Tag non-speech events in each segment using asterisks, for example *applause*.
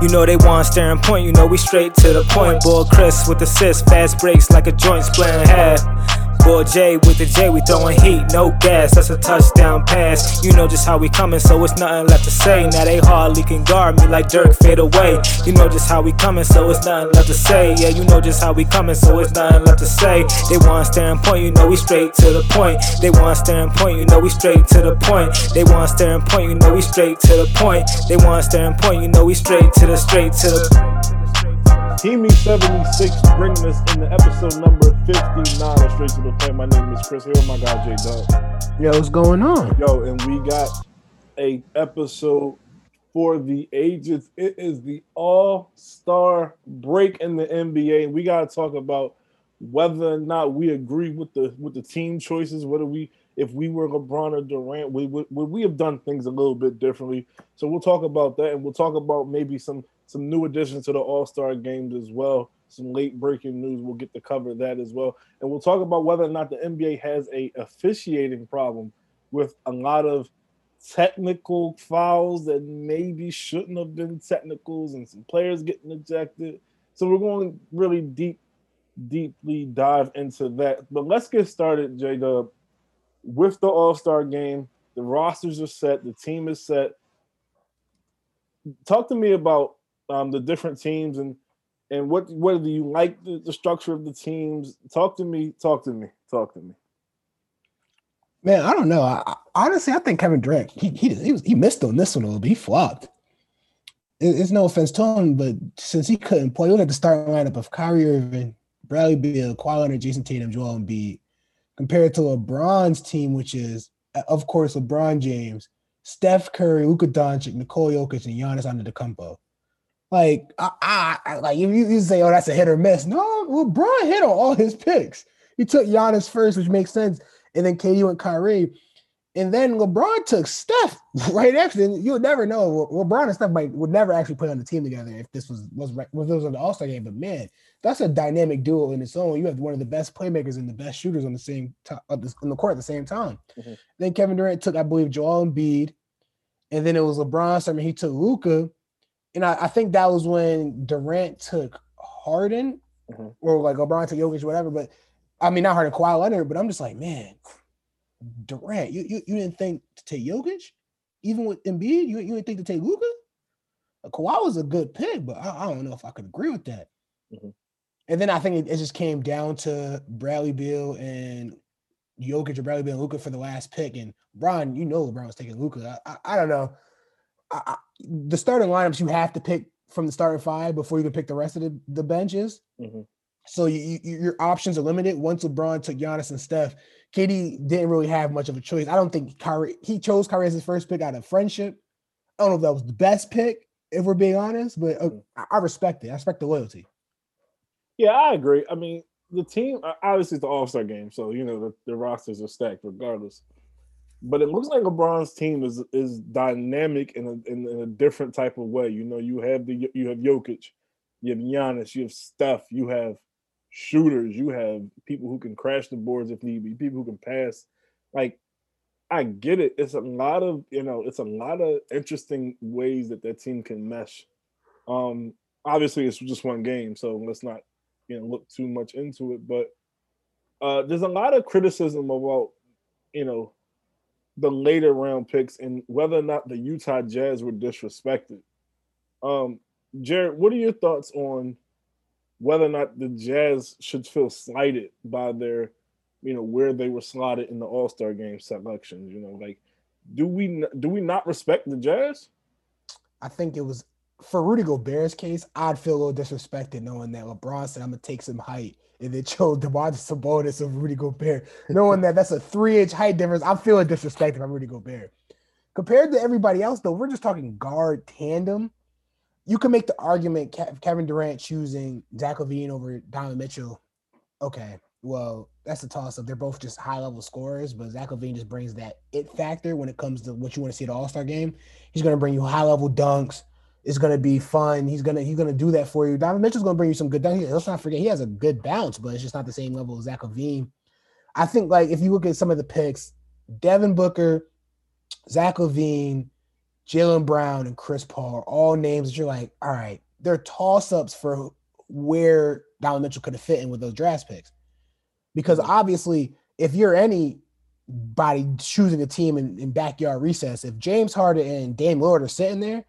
You know they want staring point, you know we straight to the point. Boy Chris with assist, fast breaks like a joint split in half. Boy J with the J, we throwing heat, no gas. That's a touchdown pass. You know just how we coming, so it's nothing left to say. Now they hardly can guard me like Dirk fade away. You know just how we coming, so it's nothing left to say. Yeah, you know just how we coming, so it's nothing left to say. They want staring point, you know we straight to the point. They want staring point, you know we straight to the point. They want staring point, you know we straight to the point. They want staring point, you know we straight to the straight to the. Teamy 76 bringing us in the episode number 59 of Straight to the Point. My name is Chris Hill, my guy J Dub. Yo, what's going on? Yo, and we got a episode for the ages. It is the all-star break in the NBA. We gotta talk about whether or not we agree with the with the team choices, whether we if we were LeBron or Durant, would, would, would we have done things a little bit differently? So we'll talk about that, and we'll talk about maybe some some new additions to the All Star games as well. Some late breaking news. We'll get to cover that as well, and we'll talk about whether or not the NBA has a officiating problem with a lot of technical fouls that maybe shouldn't have been technicals, and some players getting ejected. So we're going to really deep, deeply dive into that. But let's get started, J Dub, with the All Star game. The rosters are set. The team is set. Talk to me about um, the different teams and and what whether do you like the, the structure of the teams. Talk to me. Talk to me. Talk to me. Man, I don't know. I, I, honestly, I think Kevin Durant he he he, was, he missed on this one a little bit. He flopped. It, it's no offense to him, but since he couldn't play, look at the starting lineup of Kyrie Irving, Bradley Beal, Kawhi Leonard, Jayson Tatum, Joel Embiid, compared to LeBron's team, which is of course LeBron James, Steph Curry, Luka Doncic, Nikola Jokic, and Giannis Antetokounmpo. Like I, I like you, you say, oh, that's a hit or miss. No, LeBron hit on all his picks. He took Giannis first, which makes sense, and then KD went Kyrie, and then LeBron took Steph *laughs* right after. And you'll never know. LeBron and Steph might would never actually play on the team together if this was was if this was the All Star game. But man, that's a dynamic duo in its own. You have one of the best playmakers and the best shooters on the same time on the court at the same time. Mm-hmm. Then Kevin Durant took, I believe, Joel Embiid, and then it was LeBron. So I mean, he took Luka and I, I, think that was when Durant took Harden, mm-hmm. or like LeBron took Jokic, whatever. But I mean, not Harden, Kawhi Leonard. But I'm just like, man, Durant, you you, you didn't think to take Jokic, even with Embiid, you, you didn't think to take Luka. Kawhi was a good pick, but I, I, don't know if I could agree with that. Mm-hmm. And then I think it, it, just came down to Bradley Beal and Jokic or Bradley Beal and Luka for the last pick. And Brian, you know LeBron was taking Luka. I, I, I don't know. I, the starting lineups you have to pick from the starting five before you can pick the rest of the, the benches. Mm-hmm. So you, you, your options are limited. Once LeBron took Giannis and Steph, KD didn't really have much of a choice. I don't think Kyrie he chose Kyrie as his first pick out of friendship. I don't know if that was the best pick, if we're being honest, but uh, I, I respect it. I respect the loyalty. Yeah, I agree. I mean, the team obviously it's the All Star game, so you know the, the rosters are stacked regardless but it looks like LeBron's team is is dynamic in a in, in, a different type of way. You know, you have the you have Jokic, you have Giannis, you have Steph, you have shooters, you have people who can crash the boards if need be, people who can pass. Like, I get it. It's a lot of you know, it's a lot of interesting ways that that team can mesh. Um, obviously, it's just one game, so let's not you know look too much into it. But uh, there's a lot of criticism about you know the later round picks and whether or not the Utah Jazz were disrespected. Um, Jared, what are your thoughts on whether or not the Jazz should feel slighted by their, you know, where they were slotted in the All Star game selections? You know, like, do we do we not respect the Jazz? I think it was for Rudy Gobert's case. I'd feel a little disrespected knowing that LeBron said, "I'm gonna take some height." and they *laughs* chose Domantas Sabonis of Rudy Gobert, knowing that that's a three inch height difference. I'm feeling disrespected by Rudy Gobert. Compared to everybody else, though, we're just talking guard tandem. You can make the argument Kevin Durant choosing Zach LaVine over Donovan Mitchell. Okay, well, that's a toss up. They're both just high level scorers, but Zach LaVine just brings that it factor when it comes to what you want to see at All Star game. He's going to bring you high level dunks, is going to be fun. He's gonna he's gonna do that for you. Donovan Mitchell's gonna bring you some good. Down let's not forget he has a good bounce, but it's just not the same level as Zach LaVine. I think like if you look at some of the picks, Devin Booker, Zach LaVine, Jalen Brown, and Chris Paul are all names that you're like, all right, they're toss ups for where Donovan Mitchell could have fit in with those draft picks. Because obviously, if you're anybody choosing a team in, in backyard recess, if James Harden and Dame Lillard are sitting there,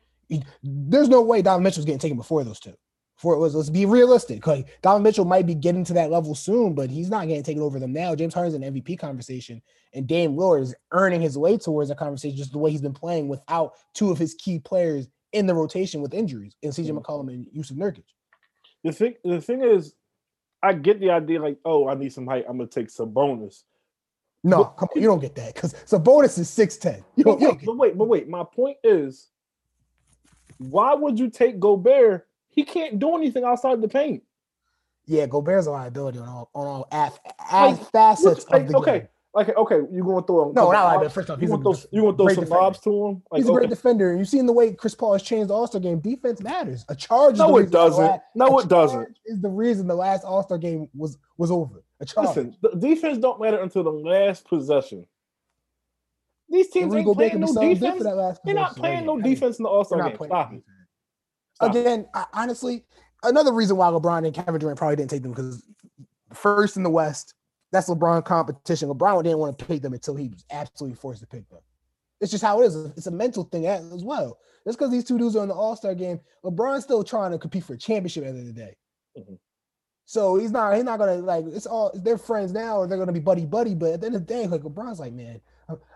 there's no way Donovan Mitchell's getting taken before those two. For it was, let's be realistic. Like Donovan Mitchell might be getting to that level soon, but he's not getting taken over them now. James Harden's an MVP conversation, and Dame Lillard is earning his way towards that conversation just the way he's been playing without two of his key players in the rotation with injuries in CJ Mhm. McCollum and Yusuf Nurkic. The thing, the thing is, I get the idea. Like, oh, I need some height. I'm gonna take Sabonis. No, But- come on, you don't get that because Sabonis is six ten. You But don't, don't wait, get but wait, but wait. My point is, why would you take Gobert? He can't do anything outside the paint. yeah, Gobert's a liability on all on all af, Like, facets Like, of the okay, game. like okay, you going to throw a No, not lobs- liability. First off, You he's a want those? You want to throw some defender. lobs to him? Like, He's a great okay. defender. You've seen the way Chris Paul has changed the All Star game. Defense matters. A charge. is No, the it doesn't. No, it doesn't. Is the reason the last All Star game was was over. A charge. Listen, the defense don't matter until the last possession. These teams ain't playing no defense. for that last They're not possession. playing no I mean, defense in the All Star game. playing Stop defense. Stop. Again, I, honestly, another reason why LeBron and Kevin Durant probably didn't take them because first in the West, that's LeBron competition. LeBron didn't want to pick them until he was absolutely forced to pick them. It's just how it is. It's a mental thing as as well. Just because these two dudes are in the All Star game, LeBron's still trying to compete for a championship at the end of the day. Mhm. So he's not. He's not gonna like. It's all. They're friends now, or they're gonna be buddy buddy. But at the end of the day, like LeBron's like, man,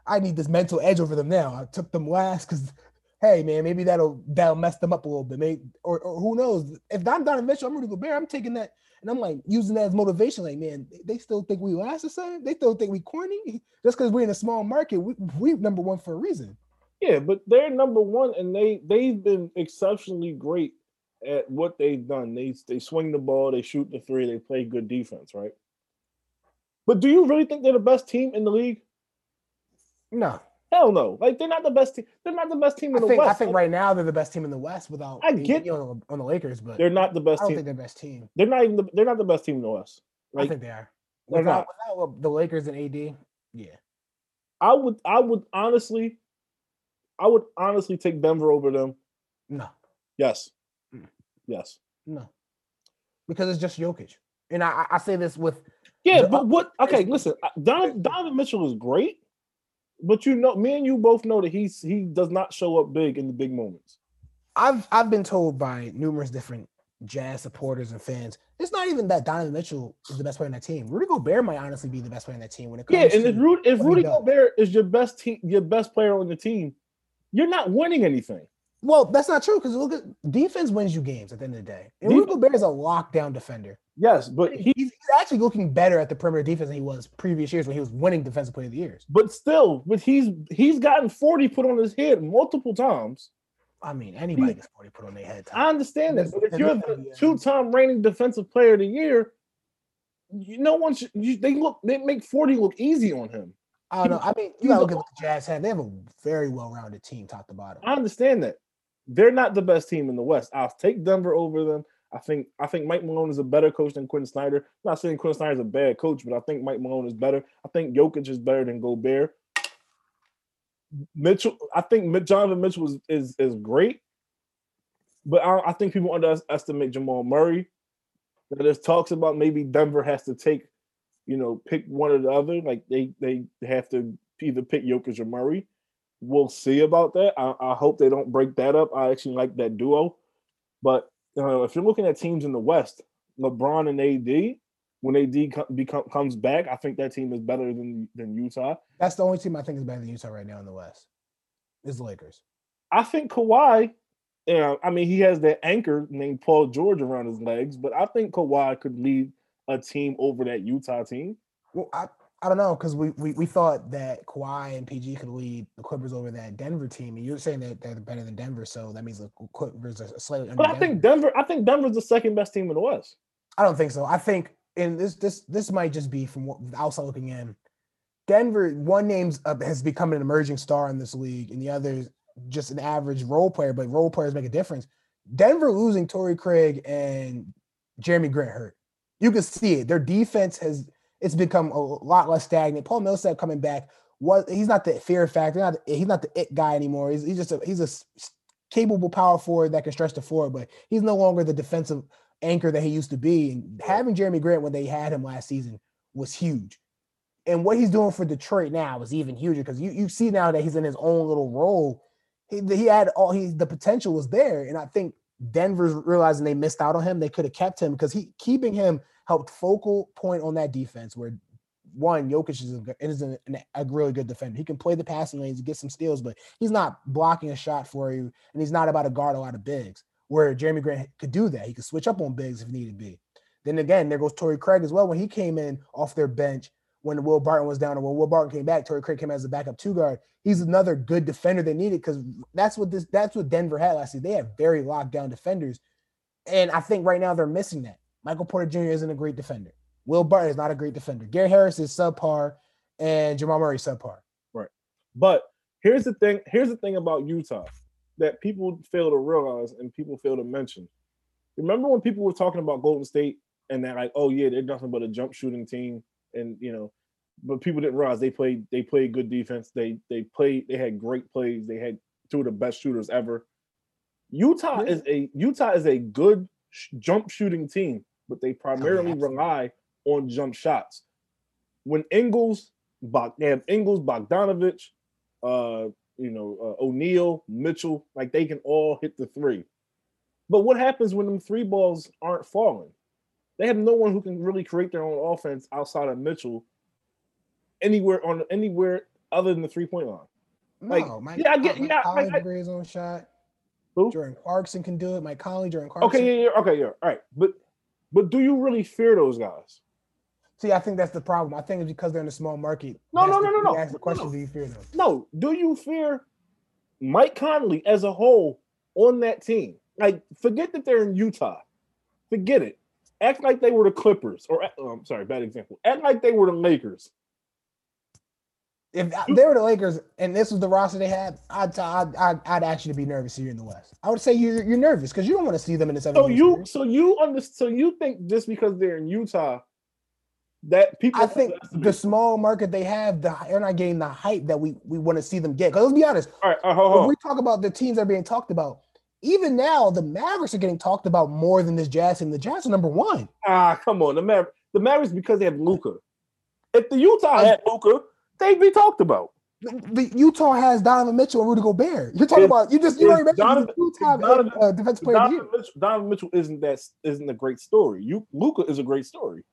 I need this mental edge over them now. I took them last because hey man, maybe that'll that'll mess them up a little bit. Maybe or, or who knows? If I'm Donovan Mitchell, I'm Rudy Gobert. I'm taking that and I'm like using that as motivation. Like man, they still think we last the same. They still think we corny just because we're in a small market. We we number one for a reason. Yeah, but they're number one, and they they've been exceptionally great at what they've done. They they swing the ball, they shoot the three, they play good defense, right? But do you really think they're the best team in the league? No, Hell no! Like they're not the best team. They're not the best team I in the think West. I think right now they're the best team in the West without I get- on the, on the Lakers, but They're not the I best don't team. think they're best team. They're not even. The, they're not the best team in the West. I think they are. Without, without the Lakers and AD, yeah. I would. I would honestly. I would honestly take Denver over them. No, Yes. Mm. Yes. no, because it's just Jokic, and I I- I say this with Yeah, The- but what? Okay, listen. uh, Don, Donovan Mitchell is great, but you know, me and you both know that he's he does not show up big in the big moments. I've I've been told by numerous different Jazz supporters and fans, it's not even that Donovan Mitchell is the best player on that team. Rudy Gobert might honestly be the best player on that team when it comes Yeah, to and if Rudy, if Rudy. Gobert is your best team, your best player on the team, you're not winning anything. well, that's not true because look at defense wins you games at the end of the day. And Rudy Gobert is a lockdown defender. Yes, but he, He's, he's actually looking better at the perimeter defense than he was previous years when he was winning defensive player of the years. but still, but he's he's gotten forty put on his head multiple times. I mean, anybody gets 40 put on their head. I understand that, but if you're the two-time reigning defensive player of the year, you no one should. You, they look they make forty look easy on him. I don't know. I mean, you gotta look at what the Jazz have. They have a very well-rounded team, top to bottom. I understand that. They're not the best team in the West. I'll take Denver over them. I think I think Mike Malone is a better coach than Quinn Snyder. I'm not saying Quinn Snyder is a bad coach, but I think Mike Malone is better. I think Jokic is better than Gobert. Mitchell, I think Jonathan Mitchell is is, is great, but I, I think people underestimate Jamal Murray. There's talks about maybe Denver has to take, you know, pick one or the other. Like they they have to either pick Jokic or Murray we'll see about that. I, I hope they don't break that up. I actually like that duo. But uh, if you're looking at teams in the West, LeBron and AD, when AD co- become, comes back, I think that team is better than than Utah. That's the only team I think is better than Utah right now in the West. Is the Lakers. I think Kawhi, yeah, I mean, he has that anchor named Paul George around his legs, but I think Kawhi could lead a team over that Utah team. Well, I, I don't know because we, we we thought that Kawhi and PG could lead the Clippers over that Denver team, and you're saying that they're better than Denver, so that means the Clippers are slightly under. But I think Denver, I think Denver's the second best team in the West. I don't think so. I think, and this this this might just be from what, outside looking in. Denver, one name's uh, has become an emerging star in this league, and the other is just an average role player. But role players make a difference. Denver losing Torrey Craig and Jerami Grant hurt. You can see it. Their defense has it's become a lot less stagnant. Paul Millsap coming back was he's not the fear factor. Not he's not the it guy anymore. He's, he's just a he's a capable power forward that can stretch the floor, but he's no longer the defensive anchor that he used to be. And having Jerami Grant when they had him last season was huge. And what he's doing for Detroit now is even huger because you, you see now that he's in his own little role. He, he had all he the potential was there. And I think Denver's realizing they missed out on him. They could have kept him because he keeping him helped focal point on that defense where one, Jokic is, a, is a, a, really good defender. He can play the passing lanes, get some steals, but he's not blocking a shot for you, and he's not about to guard a lot of bigs. Where Jerami Grant could do that, he could switch up on bigs if needed be. Then again, there goes Torrey Craig as well. When he came in off their bench when Will Barton was down, and when Will Barton came back, Torrey Craig came as a backup two guard. He's another good defender they needed because that's what this that's what Denver had last year. They had very locked down defenders, and I think right now they're missing that. Michael Porter Jr. isn't a great defender. Will Barton is not a great defender. Gary Harris is subpar, and Jamal Murray subpar. Right. But here's the thing. Here's the thing about Utah that people fail to realize and people fail to mention. Remember when people were talking about Golden State and they're like, "Oh yeah, they're nothing but a jump shooting team," and you know, but people didn't realize they played they played good defense. They they played they had great plays. They had two of the best shooters ever. Utah is a Utah is a good sh- jump shooting team, but they primarily rely on jump shots. When Ingles, they have Ingles, Bogdanovich, uh, you know, uh, O'Neale, Mitchell, like they can all hit the three. But what happens when them three balls aren't falling? They have no one who can really create their own offense outside of Mitchell anywhere on anywhere other than the three point line. Like, no, Mike, yeah, I get, Mike yeah, Conley like, his own shot. Who? Jordan Clarkson can do it. Mike Conley, Jordan Clarkson. Okay, yeah, yeah, okay, yeah, all right. But but do you really fear those guys? See, I think that's the problem. I think it's because they're in a small market. No, no, no, no, no. Ask the question: no. Do you fear them? No. Do you fear Mike Conley as a whole on that team? Like, forget that they're in Utah. Forget it. Act like they were the Clippers, or uh, oh, I'm sorry, bad example. Act like they were the Lakers. If they were the Lakers and this was the roster they had, I'd I'd, I'd, I'd actually be nervous here in the West. I would say you're you're nervous because you don't want to see them in the seven. So you series. so you under so you think just because they're in Utah that people I think the small market they have, the, they're not getting the hype that we, we want to see them get. Because let's be honest, all right, uh, hold, when we talk about the teams that are being talked about, even now the Mavericks are getting talked about more than this Jazz and the Jazz are number one. Ah, come on, the Maver- the Mavericks because they have Luka. If the Utah had Luka, they'd be talked about. The, the, Utah has Donovan Mitchell and Rudy Gobert. You're talking about you just you already mentioned Donovan, Utah Donovan, uh, defensive player Donovan Mitchell, Donovan Mitchell isn't that isn't a great story. You Luka is a great story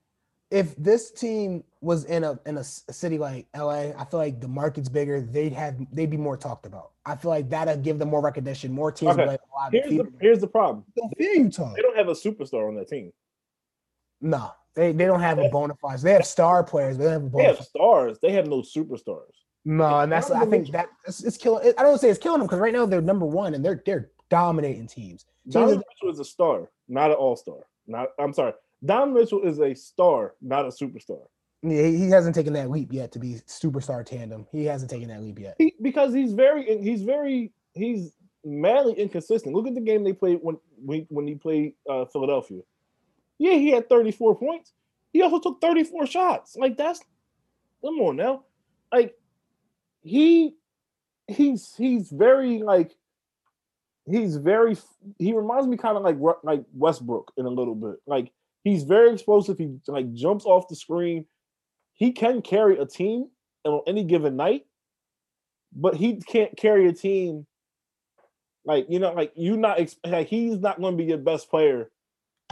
if this team was in a in a, city like LA, I feel like the market's bigger. They'd have they'd be more talked about. I feel like that'd give them more recognition. More teams. Okay. Here's the, here's the problem. They don't Utah. They don't have a superstar on that team. No, they, they don't have a bona fide. They have star players. They have they have stars. They have no superstars. No, and that's I think that it's, it's killing. I don't say it's killing them because right now they're number one and they're they're dominating teams. Donovan Mitchell is a star, not an all star. Not I'm sorry, Don Mitchell is a star, not a superstar. Yeah, he hasn't taken that leap yet to be superstar tandem. He hasn't taken that leap yet. He, because he's very, he's very, he's madly inconsistent. Look at the game they played when when he played uh, Philadelphia. Yeah, he had 34 points. He also took 34 shots. Like that's come on now. Like he he's he's very like he's very he reminds me kind of like like Westbrook in a little bit. Like He's very explosive. He like jumps off the screen. He can carry a team on any given night, but he can't carry a team like you know, like you not like he's not going to be your best player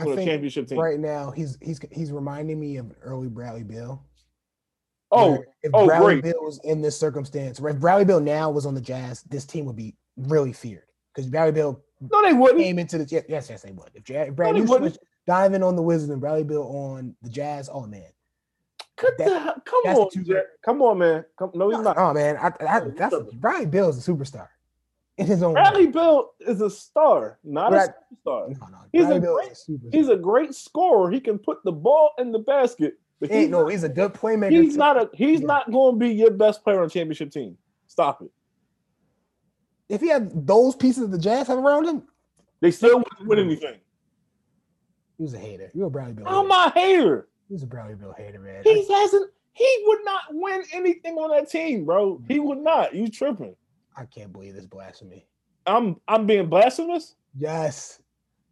on a championship team. Right now, he's he's he's reminding me of early Bradley Beal. Oh, if oh, Bradley great. Beal was in this circumstance, if Bradley Beal now was on the Jazz, this team would be really feared because Bradley Beal no, they wouldn't came into the yes, yes, they would. If Bradley no, switched, Diamond on the Wizards and Bradley Beal on the Jazz. Oh man. That, the, come on. Come on, man. Come, no, he's not. Oh man, I, I, that's Bradley Beal is a superstar in his own. Bradley way. Beal is a star, not Brad, a superstar. No, no, he's a, great, a he's a great scorer. He can put the ball in the basket. But he's no, he's a good playmaker. He's too. not a. He's yeah. not going to be your best player on championship team. Stop it. If he had those pieces of the Jazz have around him, they still wouldn't win anything. He was a hater. You're a Bradley Beal. I'm hater. a hater. He's a Bradley Beal hater, man. He hasn't. He would not win anything on that team, bro. He would not. You tripping? I can't believe this blasphemy. I'm I'm being blasphemous. Yes.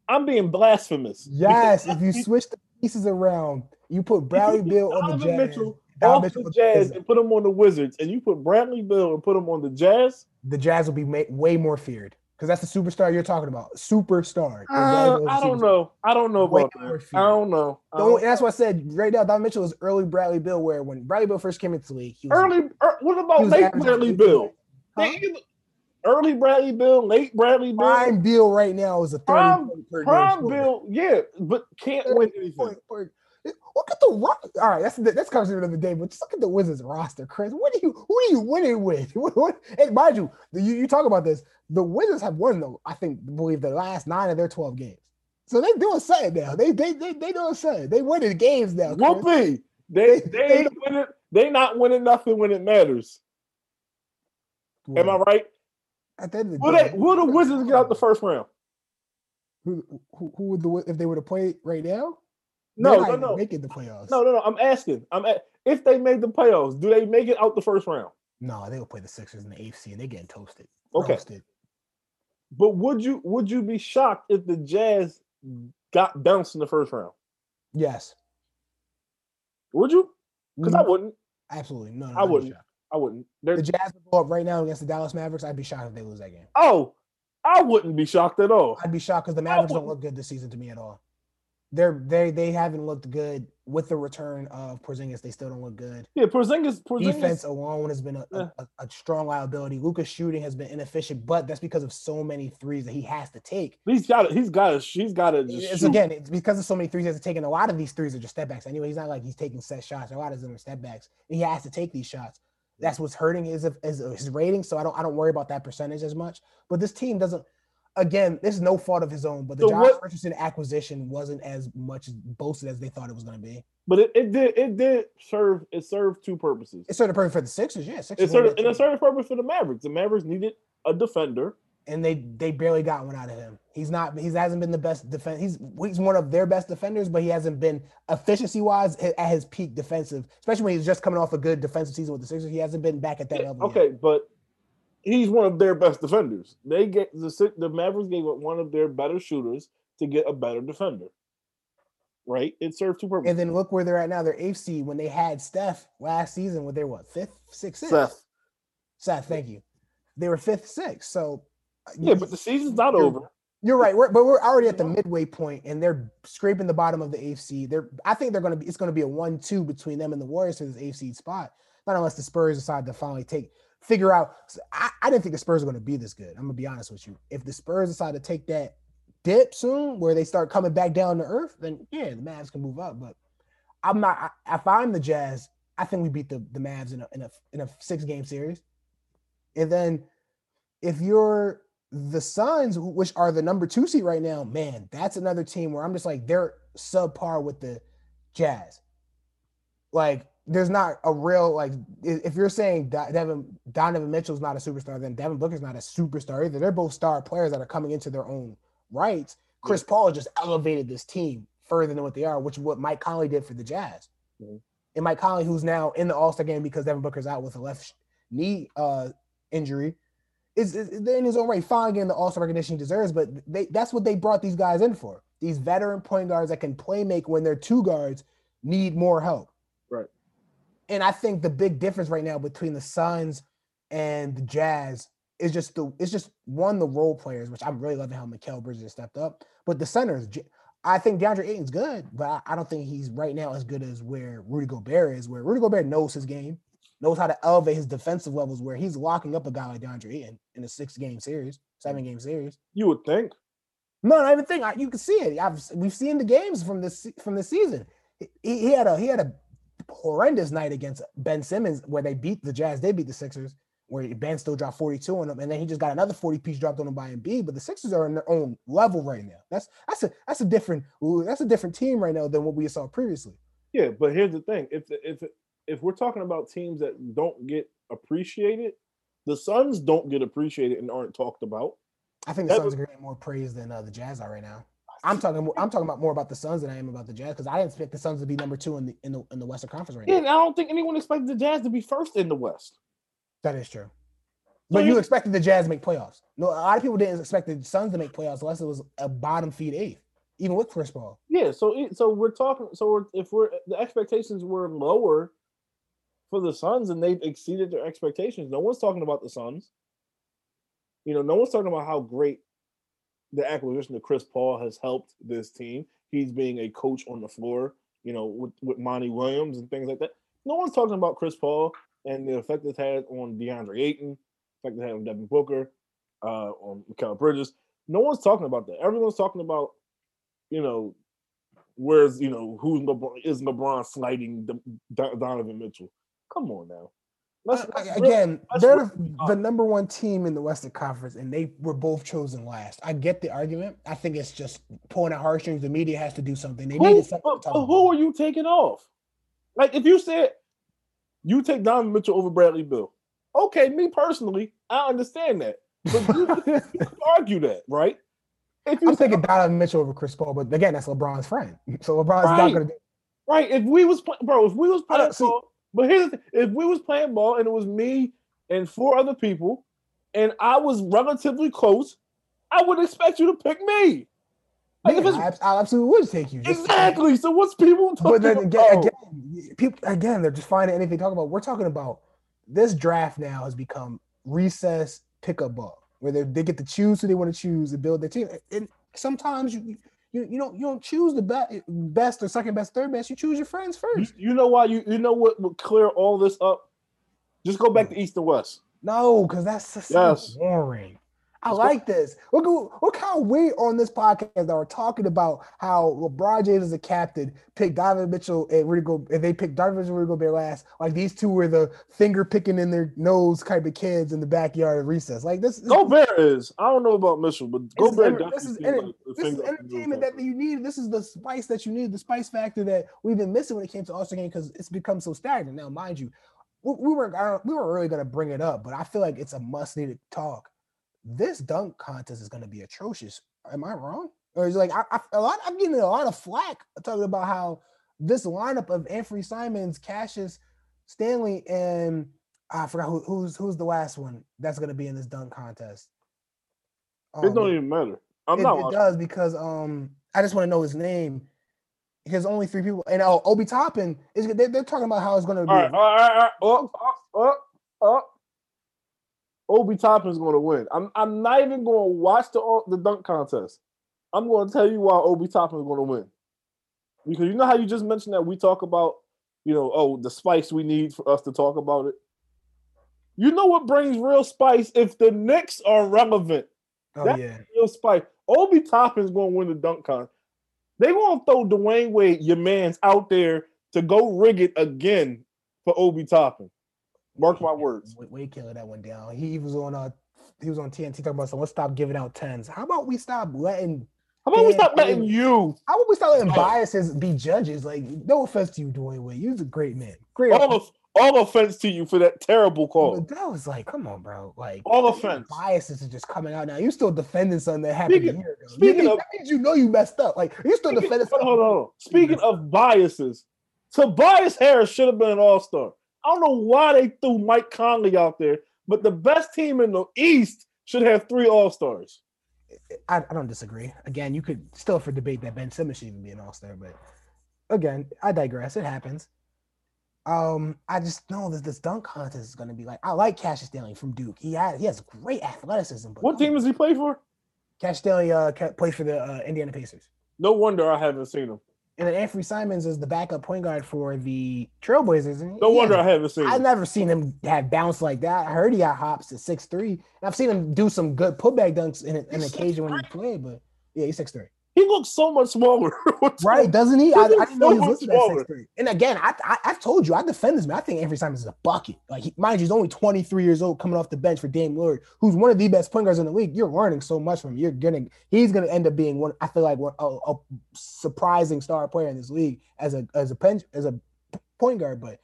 I'm being blasphemous. Yes. if you *laughs* switch the pieces around, you put Bradley *laughs* Beal on the Donovan Jazz. Mitchell off Mitchell the Jazz Wizards, and put him on the Wizards, and you put Bradley Beal and put him on the Jazz. the Jazz will be ma- way more feared because that's the superstar you're talking about. Superstar. The Uh, is a I don't superstar. know. I don't know about that. I don't know. I Don't- don't- that's what I said right now. Don Mitchell is early Bradley Beal, where when Bradley Beal first came into the league, he was early. er- what about late Bradley 18. Beal? Huh? They Early Bradley Beal, late Bradley Beal, prime Beal right now is a 30 Prime- point per game prime. Beal. Yeah, but can't win anything. Look at the roster. All right, that's that's conversation of the day. But just look at the Wizards roster, Chris. What are you who are you winning with? *laughs* What, what, and mind you, the- you, you talk about this. The Wizards have won though. I think believe the last nine of their twelve games. So they doing something now. They they they they doing something. They winning games now. Chris. Whoopee. They they ain't winning. They not winning nothing when it matters. Am I right? At the end of the Will day, they? Will the Wizards get out the first round? Who, who, who would the if they were to play right now? No, no, not even no, the playoffs. no, no, no. I'm asking. I'm a- if they made the playoffs, do they make it out the first round? no, they will play the Sixers in the AFC, and they're getting toasted. Okay. Roasted. But would you would you be shocked if the Jazz got bounced in the first round? Yes, Would you? Because I Mm, wouldn't. absolutely no. no I wouldn't. I wouldn't. They're, The Jazz would go up right now against the Dallas Mavericks. I'd be shocked if they lose that game. oh, I wouldn't be shocked at all. I'd be shocked because the Mavericks don't look good this season to me at all. They're they they haven't looked good with the return of Porzingis. They still don't look good. Yeah, Porzingis. Porzingis. Defense alone has been a, Yeah. a, a strong liability. Luka's shooting has been inefficient, but that's because of so many threes that he has to take. He's got. He's got. He's got to It's shoot. again, it's because of so many threes he has to take, and a lot of these threes are just step backs. Anyway, he's not like he's taking set shots. A lot of them are step backs. And he has to take these shots. That's what's hurting his his, his rating. So I don't I don't worry about that percentage as much. But this team doesn't. Again, this is no fault of his own. But the So Josh what- Richardson acquisition wasn't as much boasted as they thought it was going to be. But it, it did. It did serve. It served two purposes. It served a purpose for the Sixers, yeah. Sixers It served and it served a purpose for the Mavericks. The Mavericks needed a defender. And they they barely got one out of him. He's not. He hasn't been the best defense. He's he's one of their best defenders, but he hasn't been efficiency wise at his peak defensive. Especially when he's just coming off a good defensive season with the Sixers, he hasn't been back at that Yeah, level. okay, yet. but he's one of their best defenders. They get the the Mavericks gave up one of their better shooters to get a better defender. Right? It served two purposes. And then look where they're at now. They're eighth seed when they had Steph last season. When they were what fifth, sixth, sixth? Seth. Seth, thank you. They were fifth, sixth. So Yeah, but the season's not over. You're right, we're, but we're already at the midway point, and they're scraping the bottom of the AFC. They're, I think they're going to be. It's going to be a one-two between them and the Warriors for this AFC spot. Not unless the Spurs decide to finally take, figure out. I, I didn't think the Spurs are going to be this good. I'm gonna be honest with you. If the Spurs decide to take that dip soon, where they start coming back down to earth, then yeah, the Mavs can move up. But I'm not. I, if I'm the Jazz, I think we beat the the Mavs in a in a in a six game series, and then if you're the Suns, which are the number two seed right now, man, that's another team where I'm just like they're subpar with the Jazz. Like, there's not a real like if you're saying Devin Donovan Mitchell's not a superstar, then Devin Booker's not a superstar either. They're both star players that are coming into their own rights. Chris Paul just elevated this team further than what they are, which is what Mike Conley did for the Jazz. Mhm. And Mike Conley, who's now in the All Star game because Devin Booker's out with a left knee uh, injury, is, is in his own right, fine getting the All Star recognition he deserves. But they that's what they brought these guys in for. These veteran point guards that can play make when their two guards need more help. Right. And I think the big difference right now between the Suns and the Jazz is just the it's just one the role players, which I'm really loving how Mikal Bridges stepped up. But the centers, I think DeAndre Ayton's good, but I, I don't think he's right now as good as where Rudy Gobert is. Where Rudy Gobert knows his game, knows how to elevate his defensive levels. Where he's locking up a guy like DeAndre Ayton in a six game series, seven game series. You would think. No, not even think. I, you can see it. I've we've seen the games from this from the season. He, he had a he had a horrendous night against Ben Simmons where they beat the Jazz. They beat the Sixers where Ben still dropped 42 on them, and then he just got another 40 piece dropped on him by Embiid. But the Sixers are on their own level right now. That's that's a that's a different that's a different team right now than what we saw previously. Yeah, but here's the thing: if if if we're talking about teams that don't get appreciated, the Suns don't get appreciated and aren't talked about. I think the That Suns was- are getting more praise than uh, the Jazz are right now. I'm talking. I'm talking about more about the Suns than I am about the Jazz because I didn't expect the Suns to be number two in the in the in the Western Conference right Yeah, now. and I don't think anyone expected the Jazz to be first in the West. That is true. But you expected the Jazz to make playoffs. No, a lot of people didn't expect the Suns to make playoffs unless it was a bottom feed eighth, even with Chris Paul. Yeah, so it- so we're talking. So we're, if we're the expectations were lower for the Suns and they've exceeded their expectations, no one's talking about the Suns. You know, no one's talking about how great the acquisition of Chris Paul has helped this team. He's being a coach on the floor. You know, with with Monty Williams and things like that. No one's talking about Chris Paul and the effect it's had on DeAndre Ayton, effect it had on Devin Booker, uh, on Mikal Bridges. No one's talking about that. Everyone's talking about, you know, where's you know who's LeBron is LeBron sliding the, Donovan Mitchell? Come on now. Let's, Uh, let's Again, let's they're the, number one team in the Western Conference, and they were both chosen last. I get the argument. I think it's just pulling at heartstrings. The media has to do something. They who, needed something. but- to talk but who are you taking off? Like if you said you take Donovan Mitchell over Bradley Beal, okay, me personally, I understand that. But you, *laughs* you could argue that, right? If you I'm say, taking Donovan Mitchell over Chris Paul, but again, that's LeBron's friend. *laughs* So LeBron's not Right. going to do. right, if we was bro, if we was playing don't see- ball, but here's the thing, if we was playing ball and it was me and four other people, and I was relatively close, I would expect you to pick me. Like Yeah, I, abs- I absolutely would take you. Just- exactly, so what's people talking But then again, about? again, people again, they're just finding anything to talk about. We're talking about this draft now has become recess pickup ball, where they, they get to choose who they want to choose and build their team. And sometimes you you you don't you don't choose the best best or second best, third best. You choose your friends first. you know why you you know what would clear all this up? Just go back hmm. to East and West. No, because that's so Yes. boring. I like this. Look, look how we on this podcast are talking about how LeBron James is a captain picked Donovan Mitchell and Rudy Go, and they picked Donovan Mitchell and Rudy Gobert last. Like these two were the finger picking in their nose type of kids in the backyard of recess. Like this, this, Gobert is. I don't know about Mitchell, but this is, enter- this is, like this is finger up the nose entertainment that you need. This is the spice that you need, the spice factor that we've been missing when it came to All Star game because it's become so stagnant. Now, mind you, we, we were we were really going to bring it up, but I feel like it's a must needed talk. This dunk contest is going to be atrocious. Am I wrong? Or is it like I, I, a lot? I'm getting a lot of flack talking about how this lineup of Anthony Simons, Cassius, Stanley, and I forgot who, who's who's the last one that's going to be in this dunk contest. It Um, don't even matter. I'm it, not it watching. does because um I just want to know his name because only three people and oh Obi Toppin is they, they're talking about how it's going to be. All right, all right, all right. Up, up, up, up. Obi Toppin's going to win. I'm, I'm not even going to watch the uh, the dunk contest. I'm going to tell you why Obi Toppin's going to win. Because you know how you just mentioned that we talk about, you know, oh, the spice we need for us to talk about it. You know what brings real spice if the Knicks are relevant. oh that- yeah, Real spice. Obi Toppin's going to win the dunk contest. They going to throw Dwyane Wade, your man's, out there to go rig it again for Obi Toppin. Mark my words. Wade killer that one down. He was on uh he was on TNT talking about so let's stop giving out tens. How about we stop letting How about we stop letting you how about we stop letting Oh. biases be judges? Like no offense to you, Dwyane Wade, you're a great man, great. all of all offense to you for that terrible call. but that was like, come on, bro. Like All offense. biases are just coming out now. You're still defending something that happened Speaking- a year ago. speaking you of- that means you know you messed up. Like you're still Speaking, defending hold something. on, hold on. Speaking of biases, Tobias Harris should have been an All Star. I don't know why they threw Mike Conley out there, but the best team in the East should have three All Stars. I, I don't disagree. Again, you could still for debate that Ben Simmons should even be an All Star, but again, I digress. It happens. Um, I just know that this dunk contest is going to be like I like Cassius Stanley from Duke. He had he has great athleticism. But What team does he play for? Cassius Stanley uh plays for the uh, Indiana Pacers, No wonder I haven't seen him. And then Anthony Simons is the backup point guard for the Trailblazers. And No he wonder I haven't seen I've him. never seen him have bounce like that. I heard he got hops at six three, and I've seen him do some good putback dunks in an occasion when he played. But yeah, he's six three. He looks so much smaller. *laughs* Right, doesn't he? I, I didn't know he so was at smaller. three. And again, I, I I've told you I defend this man. I think Anthony Simons is a bucket. Like he, mind you, he's only 23 years old, coming off the bench for Dame Lillard, who's one of the best point guards in the league. You're learning so much from him. You're gonna he's gonna end up being one. I feel like one a, a surprising star player in this league as a as a pen, as a point guard. But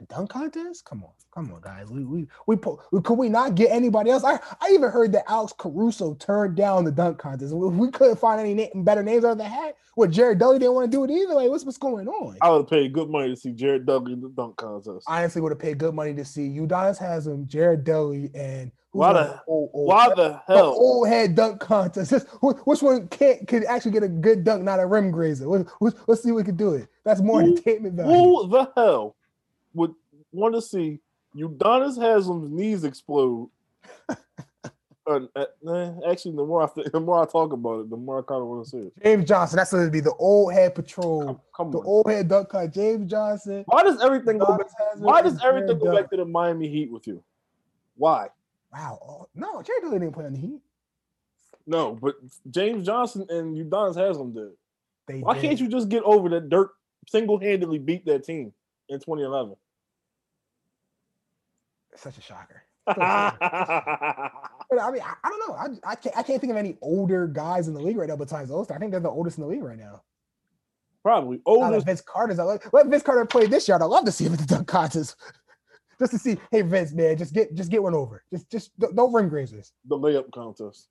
The dunk contest? Come on, come on, guys. We we we, we could we not get anybody else? I, I even heard that Alex Caruso turned down the dunk contest. We, we couldn't find any na- better names out of the hat. What Jared Dudley didn't want to do it either. Like, what's what's going on? I would have paid good money to see Jared Dudley in the dunk contest. I honestly would have paid good money to see Udonis Haslem, Jared Dudley, and Why the the- old, old, Why the the hell? old head dunk contest? Which one can't could actually get a good dunk, not a rim grazer? Let- Let's, let's see if we can do it. That's more Who- entertainment value. Who the hell would want to see Udonis Haslem's knees explode? *laughs* Uh, uh, actually, the more I think, *laughs* the more I talk about it, the more I kind of want to see it. James Johnson. That's going to be the old head patrol, Come, come the on. old head duck contest. James Johnson. Why does everything go back? Haslem, Why does everything go back to the Miami Heat with you? Why? Wow. Oh, no, Jared Dudley didn't play on the Heat. No, but James Johnson and Udonis Haslem did. They Why did. can't you just get over that Dirk single-handedly beat that team in 2011? Such a shocker. *laughs* Such a shocker. But I mean, I, I don't know. I, I can't. I can't think of any older guys in the league right now besides those. I think they're the oldest in the league right now. Probably oldest. Vince Carter's. I like, let Vince Carter play this year. I'd love to see him at the dunk contest, *laughs* just to see. Hey Vince, man, just get just get one over. Just just don't- ring grazers. the layup contest.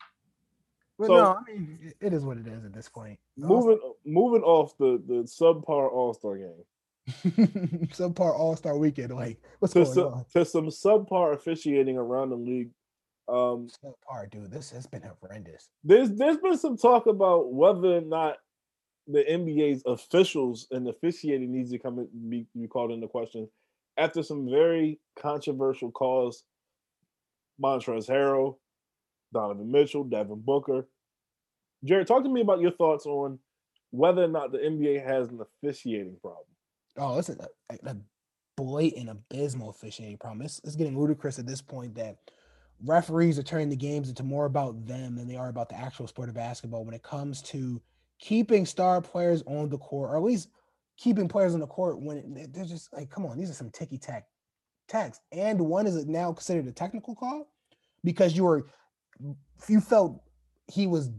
But So- no, I mean it- it is what it is at this point. Moving moving off the the subpar All Star game *laughs* subpar All Star Weekend. Like what's to going some, on? to some subpar officiating around the league. Um, Subpar, dude. This has been horrendous. there's there's been some talk about whether or not the NBA's officials and officiating needs to come in, be, be called into question after some very controversial calls. Montrezl Harrell, Donovan Mitchell, Devin Booker. Jared, talk to me about your thoughts on whether or not the NBA has an officiating problem. Oh, it's a, a, blatant, abysmal officiating problem. It's, it's getting ludicrous at this point that referees are turning the games into more about them than they are about the actual sport of basketball when it comes to keeping star players on the court, or at least keeping players on the court when it- they're just like, come on, these are some ticky tack tags. And one is now considered a technical call because you were you felt he was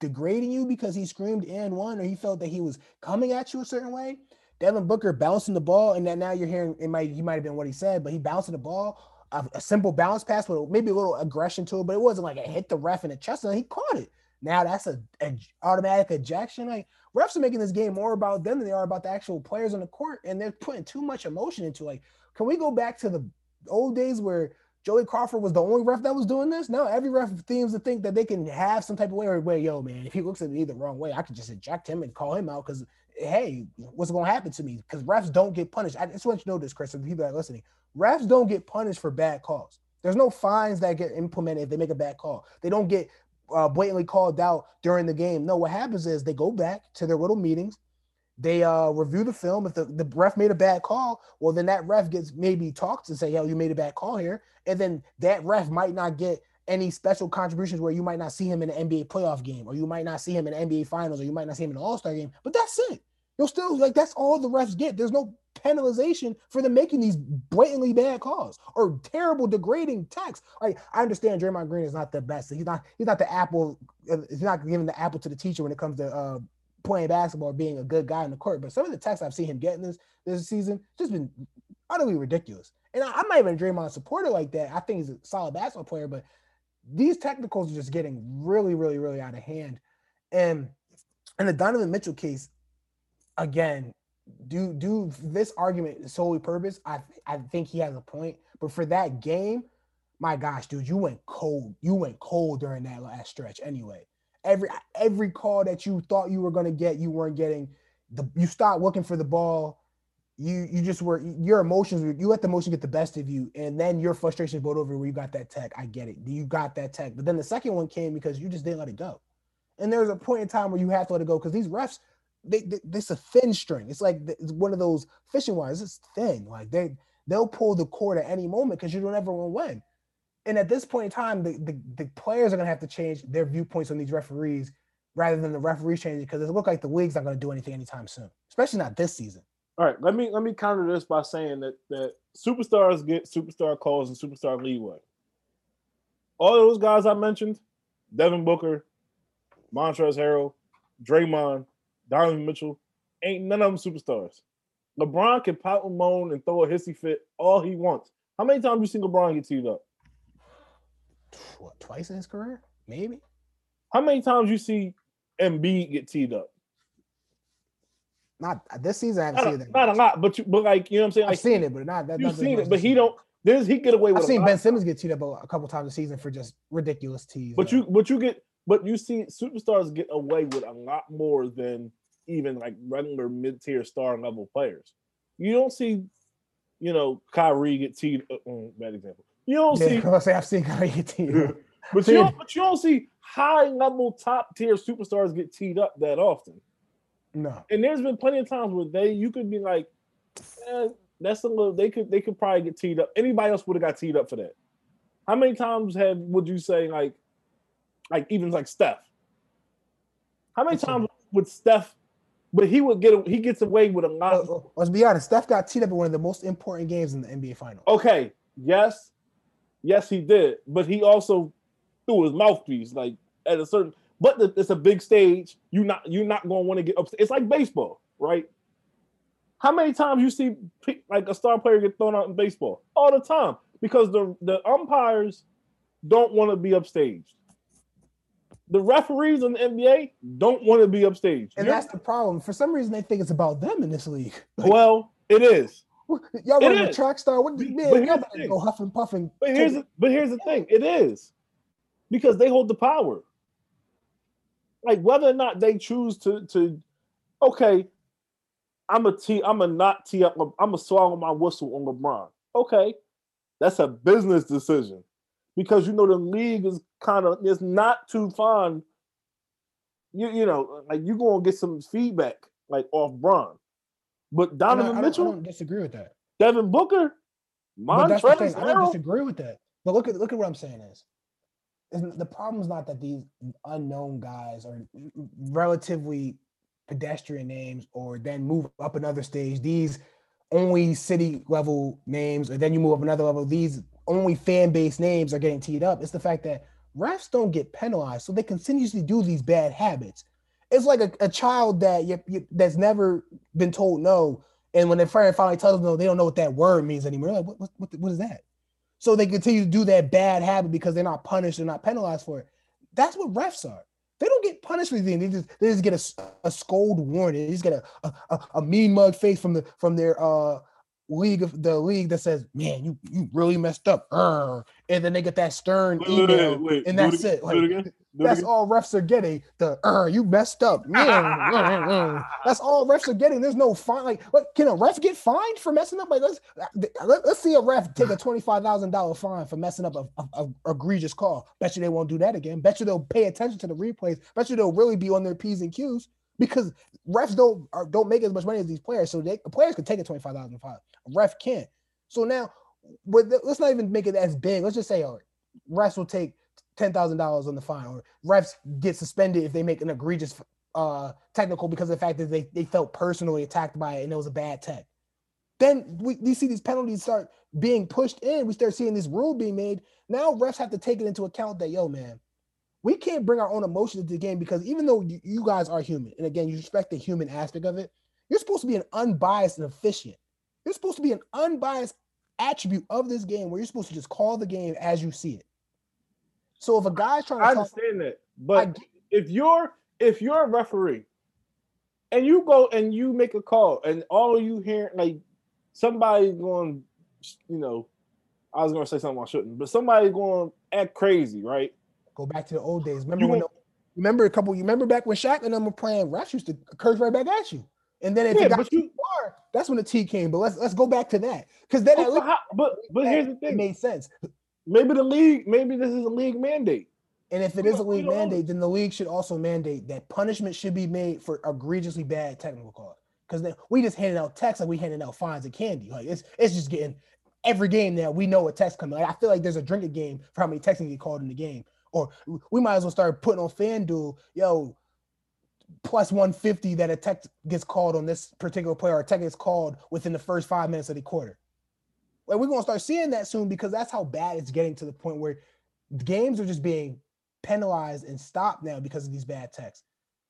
degrading you because he screamed and one, or he felt that he was coming at you a certain way. Devin Booker bouncing the ball, and then now you're hearing it might he might have been what he said, but he bouncing the ball, a, a simple bounce pass with maybe a little aggression to it, but it wasn't like it hit the ref in the chest and he caught it. Now that's a, a automatic ejection. Like refs are making this game more about them than they are about the actual players on the court, and they're putting too much emotion into. Like, can we go back to the old days where Joey Crawford was the only ref that was doing this? No, every ref seems to think that they can have some type of way or where, yo, man, if he looks at me the wrong way, I can just eject him and call him out because hey, what's going to happen to me? Because refs don't get punished. I just want you to know this, Chris, and people that are listening. Refs don't get punished for bad calls. There's no fines that get implemented if they make a bad call. They don't get uh, blatantly called out during the game. No, what happens is they go back to their little meetings. They uh, review the film. If the, the ref made a bad call, well, then that ref gets maybe talked to say, yo, you made a bad call here. And then that ref might not get any special contributions where you might not see him in an NBA playoff game, or you might not see him in an NBA finals, or you might not see him in an all-star game. But that's it. You'll still like that's all the refs get. There's no penalization for them making these blatantly bad calls or terrible degrading texts. Like I understand Draymond Green is not the best. He's not he's not the apple. uh, He's not giving the apple to the teacher when it comes to uh, playing basketball, being a good guy in the court. But some of the texts I've seen him getting this this season just been utterly ridiculous. And I, I'm not even a Draymond supporter like that. I think he's a solid basketball player, but these technicals are just getting really, really, really out of hand. And in the Donovan Mitchell case, again, do do this argument solely purpose. I I think he has a point, but for that game, my gosh, dude, you went cold. You went cold during that last stretch. Anyway, every every call that you thought you were going to get, you weren't getting. The you stopped looking for the ball. You you just were your emotions. You let the emotion get the best of you, and then your frustration boiled over where you got that tech. I get it. You got that tech, but then the second one came because you just didn't let it go. And there's a point in time where you have to let it go because these refs, they, they this a thin string. It's like it's one of those fishing wires. It's thin. Like they they'll pull the cord at any moment because you don't ever want to win. And at this point in time, the, the, the players are gonna have to change their viewpoints on these referees rather than the referees changing because it look like the league's not gonna do anything anytime soon, especially not this season. All right, let me let me counter this by saying that that superstars get superstar calls and superstar leeway. All those guys I mentioned, Devin Booker, Montrezl Harrell, Draymond, Donovan Mitchell, ain't none of them superstars. LeBron can pout and moan and throw a hissy fit all he wants. How many times you seen LeBron get teed up? What twice in his career? Maybe. How many times you see Embiid get teed up? Not this season. I haven't Not, seen a, it. not a lot, but you, but like you know what I'm saying. I've Like seen it, but not that. you've seen it, but he don't. There's he get away with. I've a seen. Ben Simmons get teed up a, a couple times this season for just ridiculous tees. But though. you, but you get, but you see, superstars get away with a lot more than even like regular mid tier star level players. You don't see, you know, Kyrie get teed. Uh, mm, bad example. You don't yeah, see, *laughs* I say I've seen Kyrie get teed up. *laughs* but you don't, but you don't see high level top tier superstars get teed up that often. No, And there's been plenty of times where they, you could be like, eh, that's a little. They could, they could probably get teed up. Anybody else would have got teed up for that. How many times have would you say like, like even like Steph? How many times would Steph? But he would get he gets away with a lot. Uh, uh, let's be honest. Steph got teed up in one of the most important games in the NBA Finals. Okay, yes, yes, he did, but he also threw his mouthpiece like at a certain. But the, it's a big stage. You not you're not going to want to get up. It's like baseball, right? How many times you see like a star player get thrown out in baseball all the time because the the umpires don't want to be upstaged. The referees in the NBA don't want to be upstaged. And You're- that's the problem. For some reason, they think it's about them in this league. *laughs* well, it is. *laughs* Y'all running a track star. What But- man? Y'all better go huffing puffing. But here's the, but here's the thing. It is because they hold the power. Like whether or not they choose to to okay, I'm a t I'm a not tee up. I'm a swallow my whistle on LeBron. Okay, that's a business decision because you know the league is kind of is not too fond. You you know like you're gonna get some feedback like off Bron, but Donovan I don't, I Mitchell, don't disagree with that. Devin Booker, But that's the Montrezl. I don't disagree with that. But look at look at what I'm saying is the problem is not that these unknown guys are relatively pedestrian names, or then move up another stage. These only city level names, or then you move up another level. These only fan base names are getting teed up. It's the fact that refs don't get penalized, so they continuously do these bad habits. It's like a, a child that you, you, that's never been told no, and when their friend finally tells them no, they don't know what that word means anymore. Like, what, what, what, what is that? So they continue to do that bad habit because they're not punished, they're not penalized for it. That's what refs are. They don't get punished for anything. They just they just get a, a scold warning. They just get a, a, a, mean mug face from the from their uh league of the league that says, "Man, you you really messed up," Urgh. and then they get that stern Wait, email, wait, wait. and that's it. Like, that's all refs are getting. The "Urgh, you messed up. Yeah, mm, mm." that's all refs are getting. There's no fine. Like, what can a ref get fined for messing up? Like, let's let, us see a ref take a twenty five thousand dollar fine for messing up a, a, a egregious call. Bet you they won't do that again. Bet you they'll pay attention to the replays. Bet you they'll really be on their p's and q's because refs don't are, don't make as much money as these players. So they the players could take a twenty five thousand fine. A ref can't. So now, with the, let's not even make it as big. Let's just say, all right, refs will take ten thousand dollars on the fine, or refs get suspended if they make an egregious uh technical because of the fact that they, they felt personally attacked by it and it was a bad tech. Then we, we see these penalties start being pushed in. We start seeing this rule being made. Now refs have to take it into account that yo, man, we can't bring our own emotions to the game because even though you, you guys are human, and again, you respect the human aspect of it, you're supposed to be an unbiased and efficient. You're supposed to be an unbiased attribute of this game where you're supposed to just call the game as you see it. So if a guy's trying to I talk, understand that, but get- if you're if you're a referee and you go and you make a call and all you hear like somebody going, you know, I was gonna say something I shouldn't, but somebody going to act crazy, right? go back to the old days. Remember You when? the- remember a couple. You remember back when Shaq and them were playing? Refs used to curse right back at you. And then if Yeah, it got too you- far, that's when the T came. But let's let's go back to that because then oh, at But, least how- but but here's the thing: it made sense. Maybe the league, maybe this is a league mandate. And if it is a league mandate, then the league should also mandate that punishment should be made for egregiously bad technical calls. Because then we just handing out texts like we handing out fines and candy. Like it's it's just getting every game now we know a text coming. Like I feel like there's a drinking game for how many texts can get called in the game. Or we might as well start putting on FanDuel, yo, plus 150 that a text gets called on this particular player or a text gets called within the first five minutes of the quarter. Like we're gonna start seeing that soon because that's how bad it's getting to the point where games are just being penalized and stopped now because of these bad texts.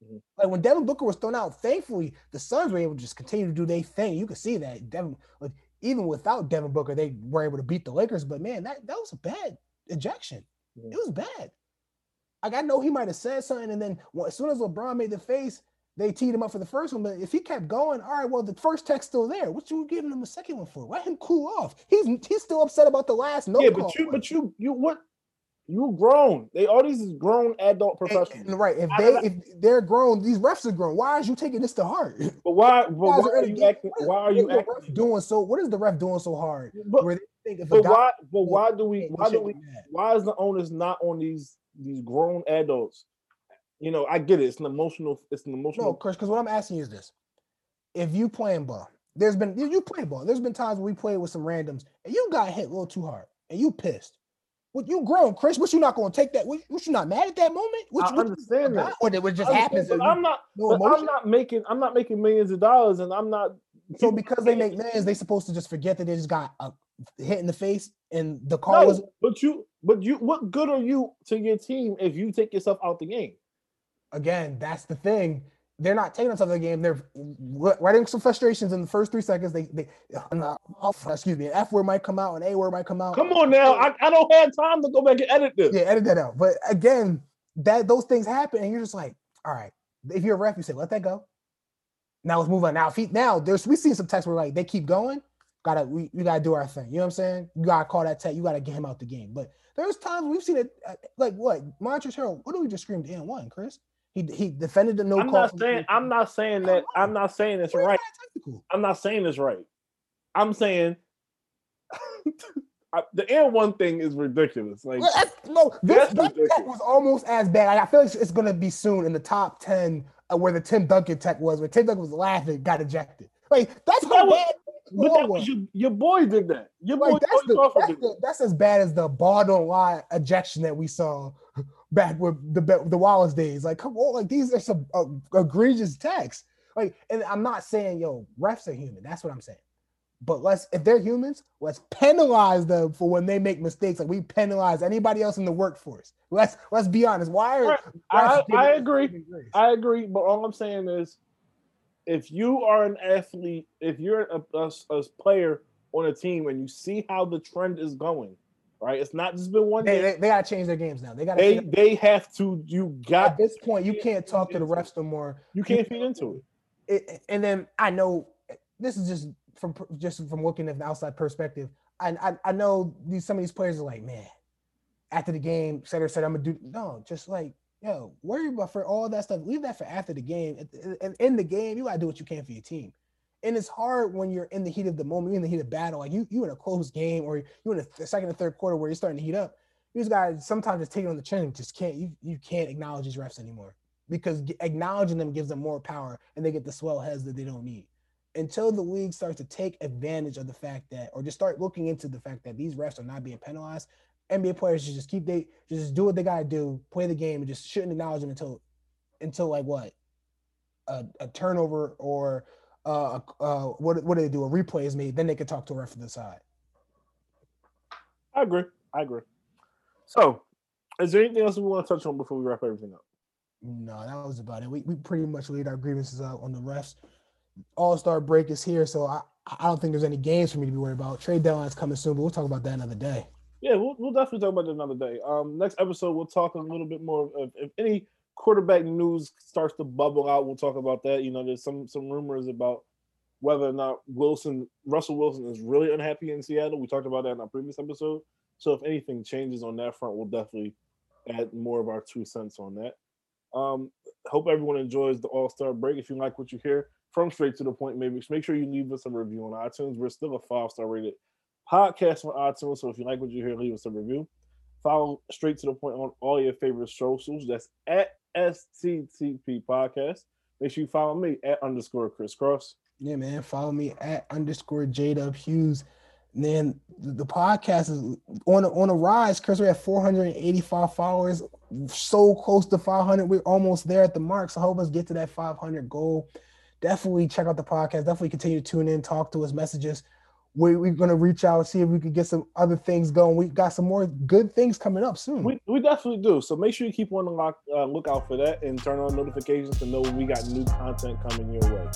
Mm-hmm. Like when Devin Booker was thrown out, thankfully the Suns were able to just continue to do their thing. You could see that Devin, like, even without Devin Booker, they were able to beat the Lakers. But man, that that was a bad ejection. Mm-hmm. It was bad. Like I know he might have said something, and then well, as soon as LeBron made the face, they teed him up for the first one. But if he kept going, all right, well, the first text still there. What you giving him a second one for? Let him cool off. He's he's still upset about the last no. Yeah, but you, but you, you what? You grown. They all these grown adult professionals. And, right. If they if they're grown, these refs are grown. Why is you taking this to heart? But *laughs* why? But why, why are you acting? Why are you acting? doing so? What is the ref doing so hard? But, but why? But why do we? Why do we? Why is the onus not on these these grown adults? You know, I get it. It's an emotional. It's an emotional. No, Chris. Because what I'm asking you is this: If you playing ball, there's been you play ball. There's been times when we played with some randoms and you got hit a little too hard and you pissed. What you grown, Chris? What you not going to take that? What, what, you not mad at that moment? What, I what, understand that. Or it just happens. I'm not. No I'm not making. I'm not making millions of dollars, and I'm not. So because they make millions, they supposed to just forget that they just got a hit in the face and the car no, was. But you, but you, what good are you to your team if you take yourself out the game? Again, that's the thing they're not taking us out of the game. They're writing some frustrations in the first three seconds. They, they, uh, excuse me, an F word might come out, an A word might come out. Come on now, I, I don't have time to go back and edit this. Yeah, edit that out. But again, that those things happen, and you're just like, all right. If you're a ref, you say, let that go. Now let's move on. Now, if he now there's we see some text where like they keep going, gotta we, we gotta do our thing. You know what I'm saying? You gotta call that tech. You gotta get him out the game. But there's times we've seen it, uh, like what Montrezl Harrell. What do we just screamed in one, Chris? He he defended the no I'm call. Not saying, I'm not saying that. I'm not saying it's right. I'm not saying it's right. I'm saying *laughs* the N one thing is ridiculous. Like no, this that was almost as bad. I feel like it's gonna be soon in the top ten uh, where the Tim Duncan tech was, where Tim Duncan was laughing, got ejected. Like that's how that bad. but that was your, your boy did that. Your boy that's, the, that's, the, that's, as bad as the ball don't lie ejection that we saw *laughs* back with the the Wallace days. Like, come on, like these are some uh, egregious texts. Like, and I'm not saying yo refs are human. That's what I'm saying. But let's if they're humans, let's penalize them for when they make mistakes. Like we penalize anybody else in the workforce. Let's let's be honest. Why are I, I agree. I agree. But all I'm saying is, if you are an athlete, if you're a, a, a player on a team and you see how the trend is going, right? It's not just been one they, they, they, gotta change their games now. They gotta they they have to. You got at this point. You can't talk to the refs no more. You can't feed into it. it. And then I know this is just from just from looking at the outside perspective. I I, I know these some of these players are like, man, after the game, Cedric said I'm gonna do no, just like yo, worry about for all that stuff. Leave that for after the game. And in the game, you gotta do what you can for your team and it's hard when you're in the heat of the moment, you're in the heat of battle, like you you in a close game or you in a second or third quarter where you're starting to heat up. These guys sometimes just take it on the chin and just can't you you can't acknowledge these refs anymore because acknowledging them gives them more power and they get the swell heads that they don't need. Until the league starts to take advantage of the fact that, or just start looking into the fact that these refs are not being penalized, NBA players should just keep they just do what they gotta do, play the game, and just shouldn't acknowledge them until until like what a, a turnover or uh, uh, what what do they do? A replay is made, then they can talk to a ref the side. I agree. I agree. So, is there anything else we want to touch on before we wrap everything up? No, that was about it. We, we pretty much laid our grievances out on the refs. All Star break is here, so I, I don't think there's any games for me to be worried about. Trade deadline's coming soon, but we'll talk about that another day. Yeah, we'll, we'll definitely talk about it another day. Um, next episode we'll talk a little bit more of if any quarterback news starts to bubble out, we'll talk about that. You know, there's some some rumors about whether or not Wilson, Russell Wilson, is really unhappy in Seattle. We talked about that in our previous episode. So if anything changes on that front, we'll definitely add more of our two cents on that. Um, hope everyone enjoys the All Star break. If you like what you hear from Straight to the Point, maybe make sure you leave us a review on iTunes. We're still a five star rated podcast on iTunes. So if you like what you hear, leave us a review. Follow Straight to the Point on all your favorite socials. That's at STTP Podcast. Make sure you follow me at underscore Chris Cross. Yeah, man. Follow me at underscore J Hughes. And then the podcast is on a, on a rise. Chris, we're at 485 followers, so close to 500. We're almost there at the mark. So help us get to that 500 goal. Definitely check out the podcast. Definitely continue to tune in, talk to us, messages. We, we're gonna reach out and see if we could get some other things going. We got some more good things coming up soon. We, we definitely do. So make sure you keep on the lock, uh, lookout for that and turn on notifications to know we got new content coming your way.